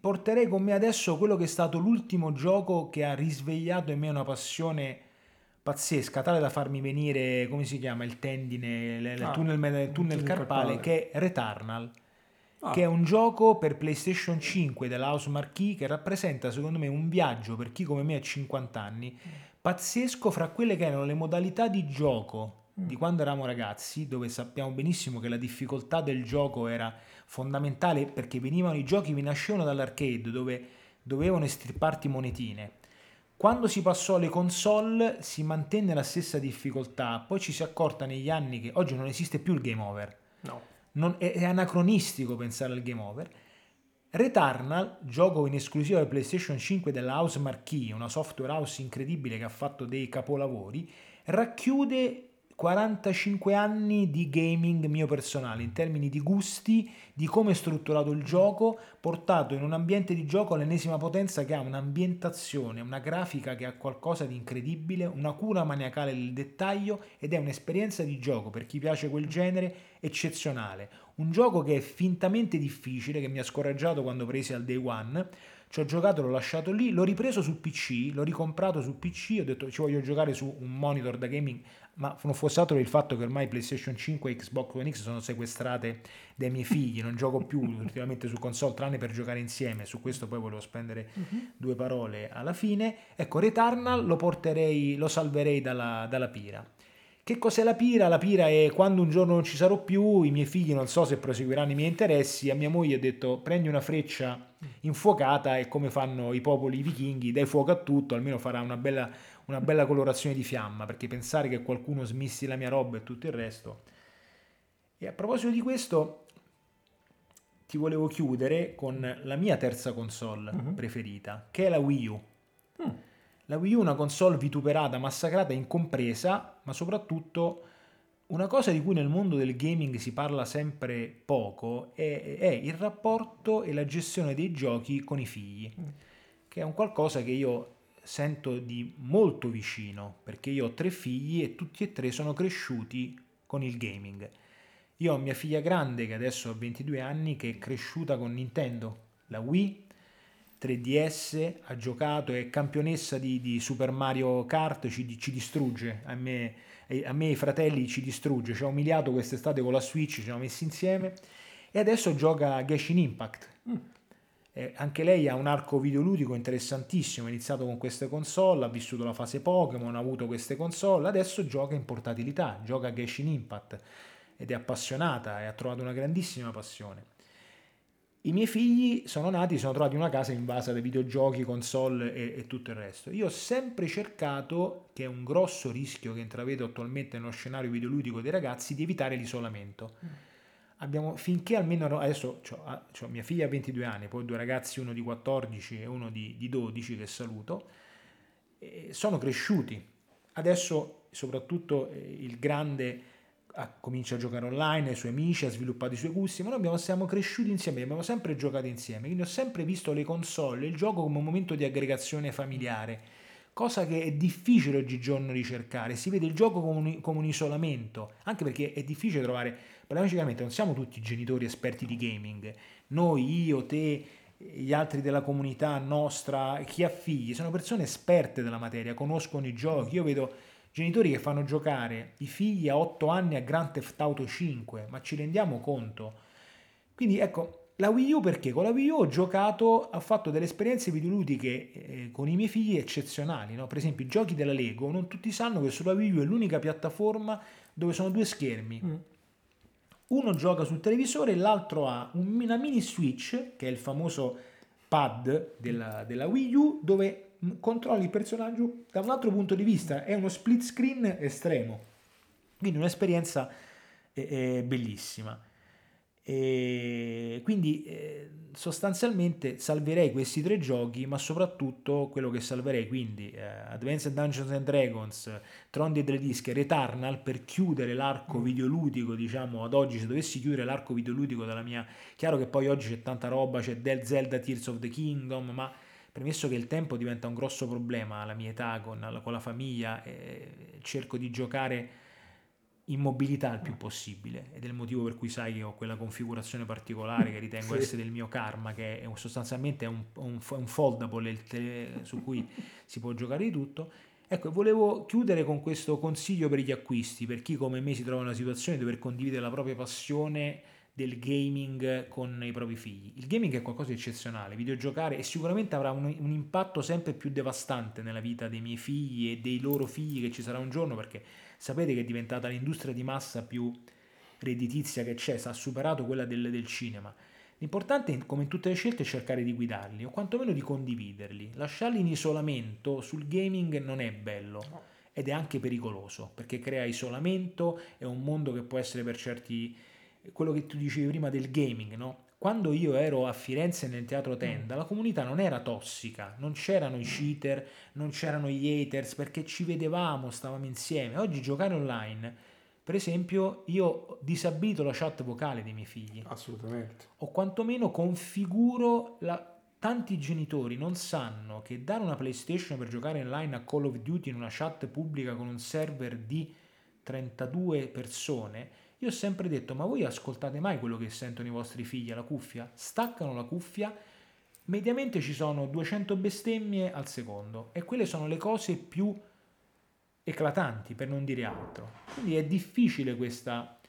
porterei con me adesso quello che è stato l'ultimo gioco che ha risvegliato in me una passione pazzesca, tale da farmi venire, come si chiama, il tendine, il, ah, tunnel, il tunnel carpale, carpale, che è Returnal ah. che è un gioco per PlayStation 5 della House Marquee che rappresenta secondo me un viaggio per chi come me ha 50 anni pazzesco fra quelle che erano le modalità di gioco mm. di quando eravamo ragazzi, dove sappiamo benissimo che la difficoltà del gioco era fondamentale perché venivano i giochi che nascevano dall'arcade dove dovevano estirparti monetine. Quando si passò alle console si mantenne la stessa difficoltà, poi ci si è accorta negli anni che oggi non esiste più il game over. No non, è, è, anacronistico pensare al game over. Returnal, gioco in esclusiva per PlayStation 5 della House Marquee, una software house incredibile che ha fatto dei capolavori, racchiude 45 anni di gaming mio personale in termini di gusti, di come è strutturato il gioco, portato in un ambiente di gioco all'ennesima potenza che ha un'ambientazione, una grafica che ha qualcosa di incredibile, una cura maniacale del dettaglio ed è un'esperienza di gioco per chi piace quel genere eccezionale. Un gioco che è fintamente difficile, che mi ha scoraggiato quando presi al day one. Ci ho giocato, l'ho lasciato lì, l'ho ripreso su PC, l'ho ricomprato su PC, ho detto ci voglio giocare su un monitor da gaming ma non fosse altro per il fatto che ormai PlayStation 5 e Xbox One X sono sequestrate dai miei figli, non gioco più ultimamente su console tranne per giocare insieme, su questo poi volevo spendere uh-huh. due parole alla fine. Ecco, Returnal lo porterei, lo salverei dalla, dalla pira. Che cos'è la pira? La pira è quando un giorno non ci sarò più, i miei figli non so se proseguiranno i miei interessi, a mia moglie ho detto prendi una freccia infuocata e come fanno i popoli vichinghi, dai fuoco a tutto, almeno farà una bella una bella colorazione di fiamma, perché pensare che qualcuno smissi la mia roba e tutto il resto. E a proposito di questo, ti volevo chiudere con la mia terza console uh-huh. preferita, che è la Wii U. Uh. La Wii U è una console vituperata, massacrata, incompresa, ma soprattutto una cosa di cui nel mondo del gaming si parla sempre poco è, è il rapporto e la gestione dei giochi con i figli, mm. che è un qualcosa che io sento di molto vicino perché io ho tre figli e tutti e tre sono cresciuti con il gaming. Io ho mia figlia grande che adesso ha 22 anni che è cresciuta con Nintendo, la Wii 3DS, ha giocato, è campionessa di, di Super Mario Kart, ci, ci distrugge, a me, a me i fratelli ci distrugge, ci ha umiliato quest'estate con la Switch, ci siamo messi insieme e adesso gioca Genshin Impact. Mm. Eh, anche lei ha un arco videoludico interessantissimo, ha iniziato con queste console, ha vissuto la fase Pokémon, ha avuto queste console, adesso gioca in portatilità, gioca a Genshin Impact ed è appassionata e ha trovato una grandissima passione. I miei figli sono nati, sono trovati in una casa invasa dai videogiochi, console e, e, tutto il resto. Io ho sempre cercato, che è un grosso rischio che intravedo attualmente nello scenario videoludico dei ragazzi, di evitare l'isolamento. Abbiamo finché almeno adesso ho mia figlia ha 22 anni, poi due ragazzi, uno di 14 e uno di, di 12 che saluto, sono cresciuti. Adesso soprattutto eh, il grande comincia a giocare online, i suoi amici, ha sviluppato i suoi gusti, ma noi abbiamo, siamo cresciuti insieme, abbiamo sempre giocato insieme, quindi ho sempre visto le console, il gioco come un momento di aggregazione familiare, cosa che è difficile oggigiorno ricercare, si vede il gioco come un, come un isolamento, anche perché è difficile trovare Parliamoci chiaramente, non siamo tutti genitori esperti di gaming. Noi, io, te, gli altri della comunità nostra, chi ha figli, sono persone esperte della materia, conoscono i giochi. Io vedo genitori che fanno giocare i figli a 8 anni a Grand Theft Auto 5, ma ci rendiamo conto? Quindi ecco, la Wii U perché? Con la Wii U ho giocato, ho fatto delle esperienze videoludiche eh, con i miei figli eccezionali, no? per esempio i giochi della Lego, non tutti sanno che sulla Wii U è l'unica piattaforma dove sono due schermi. Mm uno gioca sul televisore l'altro ha una mini switch, che è il famoso pad della, della Wii U, dove controlli il personaggio da un altro punto di vista, è uno split screen estremo. Quindi un'esperienza eh, eh, bellissima. E quindi eh, sostanzialmente salverei questi tre giochi, ma soprattutto quello che salverei, quindi eh, Advanced Dungeons and Dragons, Tron di Dischi e Returnal per chiudere l'arco mm. videoludico, diciamo ad oggi se dovessi chiudere l'arco videoludico della mia... Chiaro che poi oggi c'è tanta roba, c'è Del Zelda Tears of the Kingdom, ma premesso che il tempo diventa un grosso problema alla mia età con, con la famiglia, eh, cerco di giocare immobilità il più possibile ed è il motivo per cui sai che ho quella configurazione particolare che ritengo sì. essere del mio karma che è un, sostanzialmente è un, un, un foldable tele, su cui si può giocare di tutto ecco volevo chiudere con questo consiglio per gli acquisti per chi come me si trova in una situazione di dover condividere la propria passione del gaming con i propri figli. Il gaming è qualcosa di eccezionale, videogiocare e sicuramente avrà un, un, impatto sempre più devastante nella vita dei miei figli e dei loro figli che ci sarà un giorno perché sapete che è diventata l'industria di massa più redditizia che c'è, ha superato quella del, del cinema. L'importante, come in tutte le scelte, è cercare di guidarli o quantomeno di condividerli. Lasciarli in isolamento sul gaming non è bello ed è anche pericoloso perché crea isolamento, è un mondo che può essere per certi quello che tu dicevi prima del gaming, no? Quando io ero a Firenze nel teatro tenda, la comunità non era tossica, non c'erano i cheater, non c'erano gli haters, perché ci vedevamo, stavamo insieme. Oggi giocare online, per esempio, io disabilito la chat vocale dei miei figli. Assolutamente. O quantomeno configuro la... Tanti genitori non sanno che dare una PlayStation per giocare online a Call of Duty in una chat pubblica con un server di 32 persone io ho sempre detto, ma voi ascoltate mai quello che sentono i vostri figli alla cuffia? Staccano la cuffia, mediamente ci sono 200 bestemmie al secondo e quelle sono le cose più eclatanti, per non dire altro. Quindi è difficile questa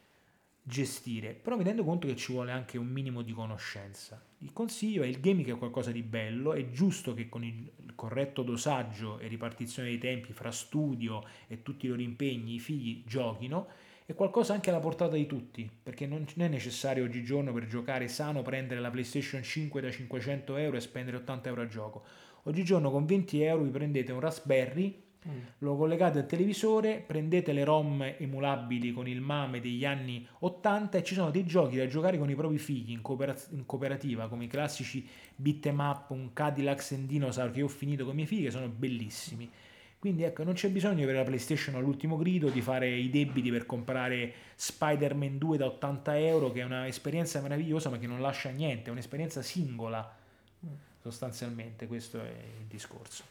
gestire, però mi rendo conto che ci vuole anche un minimo di conoscenza. Il consiglio è il gaming è qualcosa di bello, è giusto che con il corretto dosaggio e ripartizione dei tempi fra studio e tutti i loro impegni i figli giochino, è qualcosa anche alla portata di tutti, perché non è necessario oggigiorno per giocare sano prendere la PlayStation 5 da 500 euro e spendere 80 euro a gioco. Oggigiorno con 20 euro vi prendete un Raspberry, mm. lo collegate al televisore, prendete le ROM emulabili con il MAME degli anni 80 e ci sono dei giochi da giocare con i propri figli in, cooperaz- in cooperativa, come i classici beat'em up, un Cadillac and Dinosaur che ho finito con i miei figli, che sono bellissimi. Quindi ecco, non c'è bisogno di avere la PlayStation all'ultimo grido, di fare i debiti per comprare Spider-Man 2 da 80 euro, che è un'esperienza meravigliosa ma che non lascia niente, è un'esperienza singola, sostanzialmente, questo è il discorso.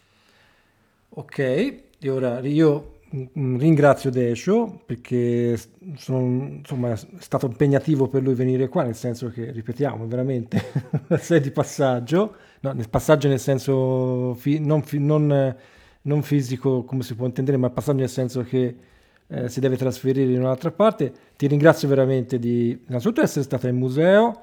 Ok, e ora io mm, ringrazio Decio perché sono, insomma, è stato impegnativo per lui venire qua, nel senso che, ripetiamo, veramente sei di passaggio, no, passaggio nel senso fi, non, fi, non, non, fisico come si può intendere, ma passaggio nel senso che eh, si deve trasferire in un'altra parte. Ti ringrazio veramente di innanzitutto essere stata in museo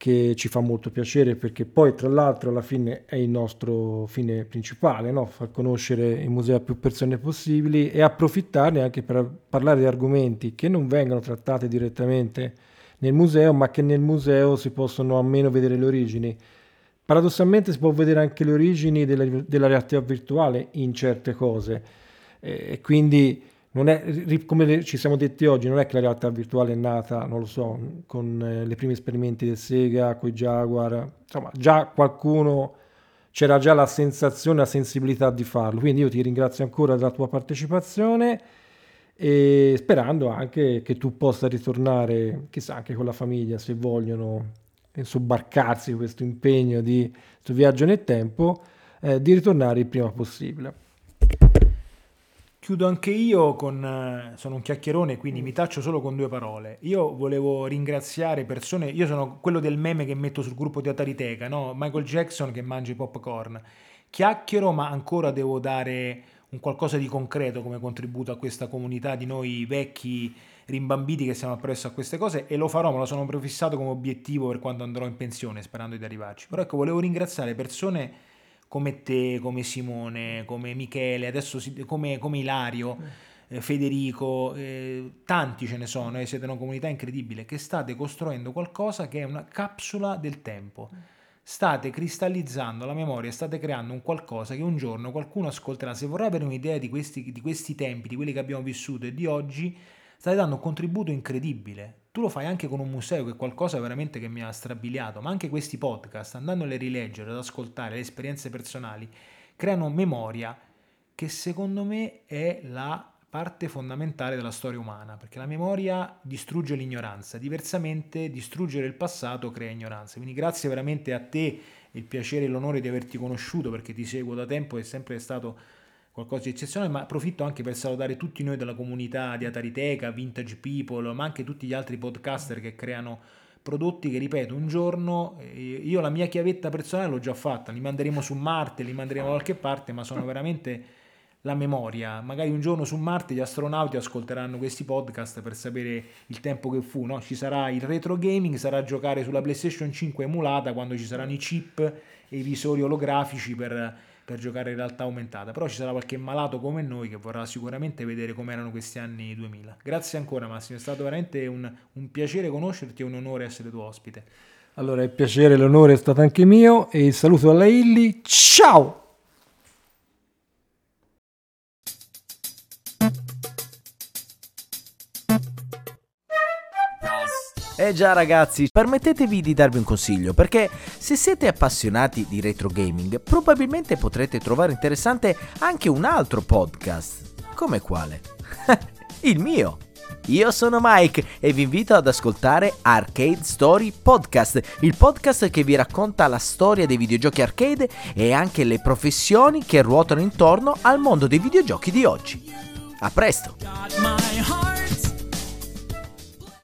che ci fa molto piacere perché poi tra l'altro alla fine è il nostro fine principale, no? far conoscere il museo a più persone possibili e approfittarne anche per parlare di argomenti che non vengono trattati direttamente nel museo ma che nel museo si possono almeno vedere le origini. Paradossalmente si può vedere anche le origini della, della realtà virtuale in certe cose e quindi è, come ci siamo detti oggi, non è che la realtà virtuale è nata, non lo so, con eh, le prime esperimenti del Sega, con i Jaguar, insomma, già qualcuno c'era già la sensazione, la sensibilità di farlo. Quindi io ti ringrazio ancora della tua partecipazione e sperando anche che tu possa ritornare, chissà, anche con la famiglia, se vogliono sobbarcarsi questo impegno di questo viaggio nel tempo, eh, di ritornare il prima possibile. Chiudo anche io con... Eh, sono un chiacchierone, quindi mi taccio solo con due parole. Io volevo ringraziare persone... Io sono quello del meme che metto sul gruppo di Atariteca, no? Michael Jackson che mangia i popcorn. Chiacchiero, ma ancora devo dare un qualcosa di concreto come contributo a questa comunità di noi vecchi rimbambiti che siamo appresso a queste cose e lo farò, me lo sono prefissato come obiettivo per quando andrò in pensione, sperando di arrivarci. Però ecco, volevo ringraziare persone come te, come Simone, come Michele, adesso come, come, Ilario, mm. eh, Federico, eh, tanti ce ne sono, e eh, siete una comunità incredibile, che state costruendo qualcosa che è una capsula del tempo. Mm. State cristallizzando la memoria, state creando un qualcosa che un giorno qualcuno ascolterà. Se vorrà avere un'idea di questi, di questi tempi, di quelli che abbiamo vissuto e di oggi, state dando un contributo incredibile tu lo fai anche con un museo, che è qualcosa veramente che mi ha strabiliato, ma anche questi podcast, andandoli a rileggere, ad ascoltare le esperienze personali, creano memoria che secondo me è la parte fondamentale della storia umana, perché la memoria distrugge l'ignoranza, diversamente distruggere il passato crea ignoranza. Quindi grazie veramente a te, il piacere e l'onore di averti conosciuto, perché ti seguo da tempo, è sempre stato qualcosa di eccezionale, ma approfitto anche per salutare tutti noi della comunità di Atariteca, Vintage People, ma anche tutti gli altri podcaster che creano prodotti che, ripeto, un giorno eh, io la mia chiavetta personale l'ho già fatta, li manderemo su Marte, li manderemo da qualche parte, ma sono veramente la memoria. Magari un giorno su Marte gli astronauti ascolteranno questi podcast per sapere il tempo che fu, no? Ci sarà il retro gaming, sarà giocare sulla PlayStation 5 emulata quando ci saranno i chip e i visori olografici per per giocare in realtà aumentata, però ci sarà qualche malato come noi che vorrà sicuramente vedere come erano questi anni 2000. Grazie ancora Massimo, è stato veramente un, un piacere conoscerti e un onore essere tuo ospite. Allora il piacere e l'onore è stato anche mio e il saluto alla Illy, ciao! Eh già ragazzi, permettetevi di darvi un consiglio, perché se siete appassionati di retro gaming, probabilmente potrete trovare interessante anche un altro podcast. Come quale? Il mio! Io sono Mike e vi invito ad ascoltare Arcade Story Podcast, il podcast che vi racconta la storia dei videogiochi arcade e anche le professioni che ruotano intorno al mondo dei videogiochi di oggi. A presto!